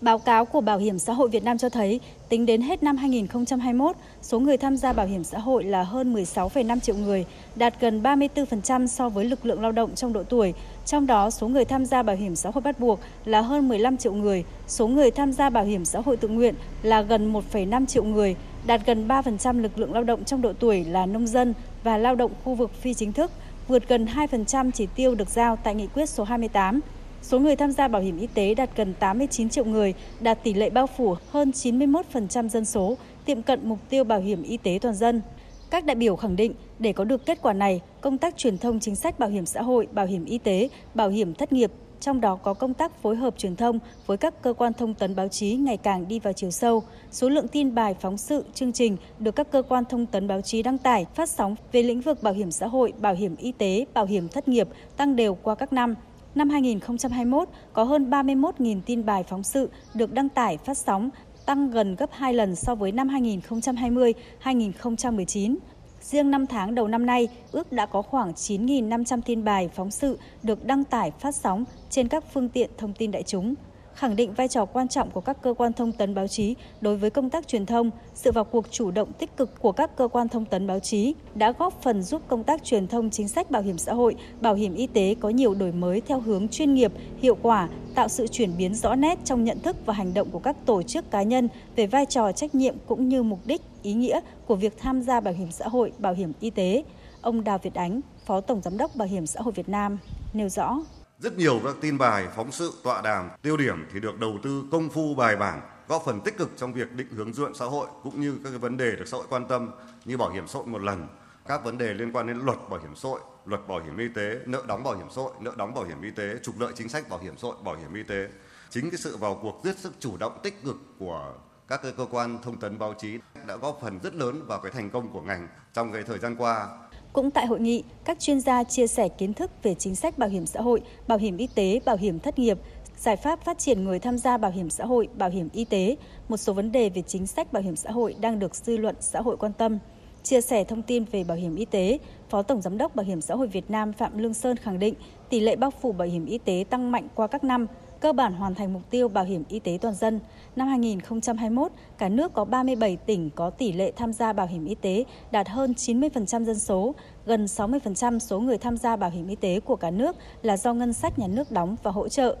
Báo cáo của Bảo hiểm xã hội Việt Nam cho thấy, tính đến hết năm 2021, số người tham gia bảo hiểm xã hội là hơn 16,5 triệu người, đạt gần 34% so với lực lượng lao động trong độ tuổi. Trong đó, số người tham gia bảo hiểm xã hội bắt buộc là hơn 15 triệu người, số người tham gia bảo hiểm xã hội tự nguyện là gần 1,5 triệu người, đạt gần 3% lực lượng lao động trong độ tuổi là nông dân và lao động khu vực phi chính thức, vượt gần 2% chỉ tiêu được giao tại nghị quyết số 28. Số người tham gia bảo hiểm y tế đạt gần 89 triệu người, đạt tỷ lệ bao phủ hơn 91% dân số, tiệm cận mục tiêu bảo hiểm y tế toàn dân. Các đại biểu khẳng định, để có được kết quả này, công tác truyền thông chính sách bảo hiểm xã hội, bảo hiểm y tế, bảo hiểm thất nghiệp, trong đó có công tác phối hợp truyền thông với các cơ quan thông tấn báo chí ngày càng đi vào chiều sâu. Số lượng tin bài, phóng sự, chương trình được các cơ quan thông tấn báo chí đăng tải, phát sóng về lĩnh vực bảo hiểm xã hội, bảo hiểm y tế, bảo hiểm thất nghiệp tăng đều qua các năm. Năm 2021, có hơn 31.000 tin bài phóng sự được đăng tải phát sóng, tăng gần gấp 2 lần so với năm 2020-2019. Riêng 5 tháng đầu năm nay, ước đã có khoảng 9.500 tin bài phóng sự được đăng tải phát sóng trên các phương tiện thông tin đại chúng khẳng định vai trò quan trọng của các cơ quan thông tấn báo chí đối với công tác truyền thông, sự vào cuộc chủ động tích cực của các cơ quan thông tấn báo chí đã góp phần giúp công tác truyền thông chính sách bảo hiểm xã hội, bảo hiểm y tế có nhiều đổi mới theo hướng chuyên nghiệp, hiệu quả, tạo sự chuyển biến rõ nét trong nhận thức và hành động của các tổ chức cá nhân về vai trò trách nhiệm cũng như mục đích, ý nghĩa của việc tham gia bảo hiểm xã hội, bảo hiểm y tế. Ông Đào Việt Ánh, Phó Tổng Giám đốc Bảo hiểm xã hội Việt Nam nêu rõ. Rất nhiều các tin bài, phóng sự, tọa đàm, tiêu điểm thì được đầu tư công phu bài bản, góp phần tích cực trong việc định hướng dư luận xã hội cũng như các cái vấn đề được xã hội quan tâm như bảo hiểm xã hội một lần, các vấn đề liên quan đến luật bảo hiểm xã hội, luật bảo hiểm y tế, nợ đóng bảo hiểm xã hội, nợ đóng bảo hiểm y tế, trục lợi chính sách bảo hiểm xã hội, bảo hiểm y tế. Chính cái sự vào cuộc rất sức chủ động tích cực của các cơ quan thông tấn báo chí đã góp phần rất lớn vào cái thành công của ngành trong cái thời gian qua cũng tại hội nghị, các chuyên gia chia sẻ kiến thức về chính sách bảo hiểm xã hội, bảo hiểm y tế, bảo hiểm thất nghiệp, giải pháp phát triển người tham gia bảo hiểm xã hội, bảo hiểm y tế, một số vấn đề về chính sách bảo hiểm xã hội đang được dư luận xã hội quan tâm. Chia sẻ thông tin về bảo hiểm y tế, Phó Tổng Giám đốc Bảo hiểm xã hội Việt Nam Phạm Lương Sơn khẳng định tỷ lệ bao phủ bảo hiểm y tế tăng mạnh qua các năm, cơ bản hoàn thành mục tiêu bảo hiểm y tế toàn dân. Năm 2021, cả nước có 37 tỉnh có tỷ lệ tham gia bảo hiểm y tế đạt hơn 90% dân số, gần 60% số người tham gia bảo hiểm y tế của cả nước là do ngân sách nhà nước đóng và hỗ trợ.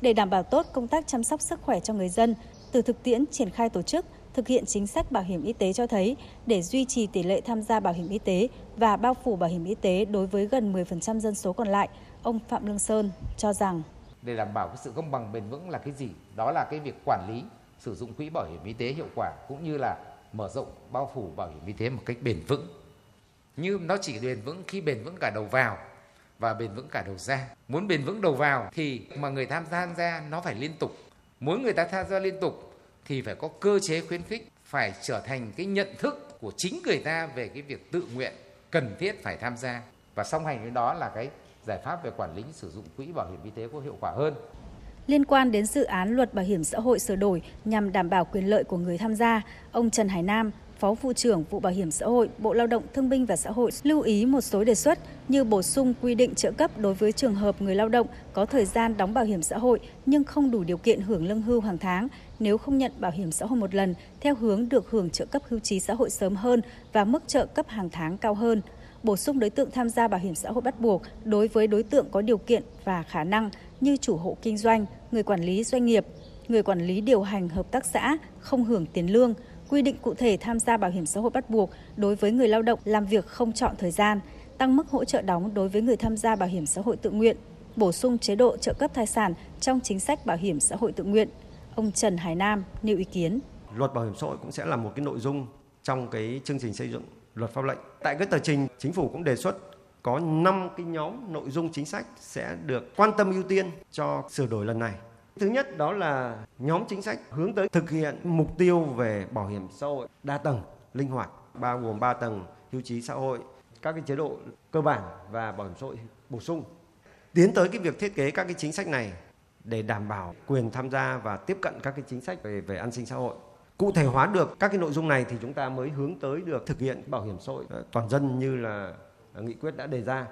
Để đảm bảo tốt công tác chăm sóc sức khỏe cho người dân, từ thực tiễn triển khai tổ chức, thực hiện chính sách bảo hiểm y tế cho thấy để duy trì tỷ lệ tham gia bảo hiểm y tế và bao phủ bảo hiểm y tế đối với gần 10% dân số còn lại, ông Phạm Lương Sơn cho rằng để đảm bảo cái sự công bằng bền vững là cái gì? Đó là cái việc quản lý sử dụng quỹ bảo hiểm y tế hiệu quả cũng như là mở rộng bao phủ bảo hiểm y tế một cách bền vững. như nó chỉ bền vững khi bền vững cả đầu vào và bền vững cả đầu ra. Muốn bền vững đầu vào thì mà người tham gia tham gia nó phải liên tục. Muốn người ta tham gia liên tục thì phải có cơ chế khuyến khích, phải trở thành cái nhận thức của chính người ta về cái việc tự nguyện cần thiết phải tham gia và song hành với đó là cái giải pháp về quản lý sử dụng quỹ bảo hiểm y tế có hiệu quả hơn. Liên quan đến dự án luật bảo hiểm xã hội sửa đổi nhằm đảm bảo quyền lợi của người tham gia, ông Trần Hải Nam, Phó Vụ trưởng Vụ Bảo hiểm xã hội, Bộ Lao động Thương binh và Xã hội lưu ý một số đề xuất như bổ sung quy định trợ cấp đối với trường hợp người lao động có thời gian đóng bảo hiểm xã hội nhưng không đủ điều kiện hưởng lương hưu hàng tháng. Nếu không nhận bảo hiểm xã hội một lần theo hướng được hưởng trợ cấp hưu trí xã hội sớm hơn và mức trợ cấp hàng tháng cao hơn. Bổ sung đối tượng tham gia bảo hiểm xã hội bắt buộc đối với đối tượng có điều kiện và khả năng như chủ hộ kinh doanh, người quản lý doanh nghiệp, người quản lý điều hành hợp tác xã không hưởng tiền lương, quy định cụ thể tham gia bảo hiểm xã hội bắt buộc đối với người lao động làm việc không chọn thời gian, tăng mức hỗ trợ đóng đối với người tham gia bảo hiểm xã hội tự nguyện, bổ sung chế độ trợ cấp thai sản trong chính sách bảo hiểm xã hội tự nguyện. Ông Trần Hải Nam nêu ý kiến. Luật bảo hiểm xã hội cũng sẽ là một cái nội dung trong cái chương trình xây dựng luật pháp lệnh. Tại cái tờ trình, chính phủ cũng đề xuất có 5 cái nhóm nội dung chính sách sẽ được quan tâm ưu tiên cho sửa đổi lần này. Thứ nhất đó là nhóm chính sách hướng tới thực hiện mục tiêu về bảo hiểm xã hội đa tầng, linh hoạt, bao gồm 3 tầng hưu trí xã hội, các cái chế độ cơ bản và bảo hiểm xã hội bổ sung. Tiến tới cái việc thiết kế các cái chính sách này để đảm bảo quyền tham gia và tiếp cận các cái chính sách về về an sinh xã hội. Cụ thể hóa được các cái nội dung này thì chúng ta mới hướng tới được thực hiện bảo hiểm xã hội. Ờ, toàn dân như là ờ, nghị quyết đã đề ra.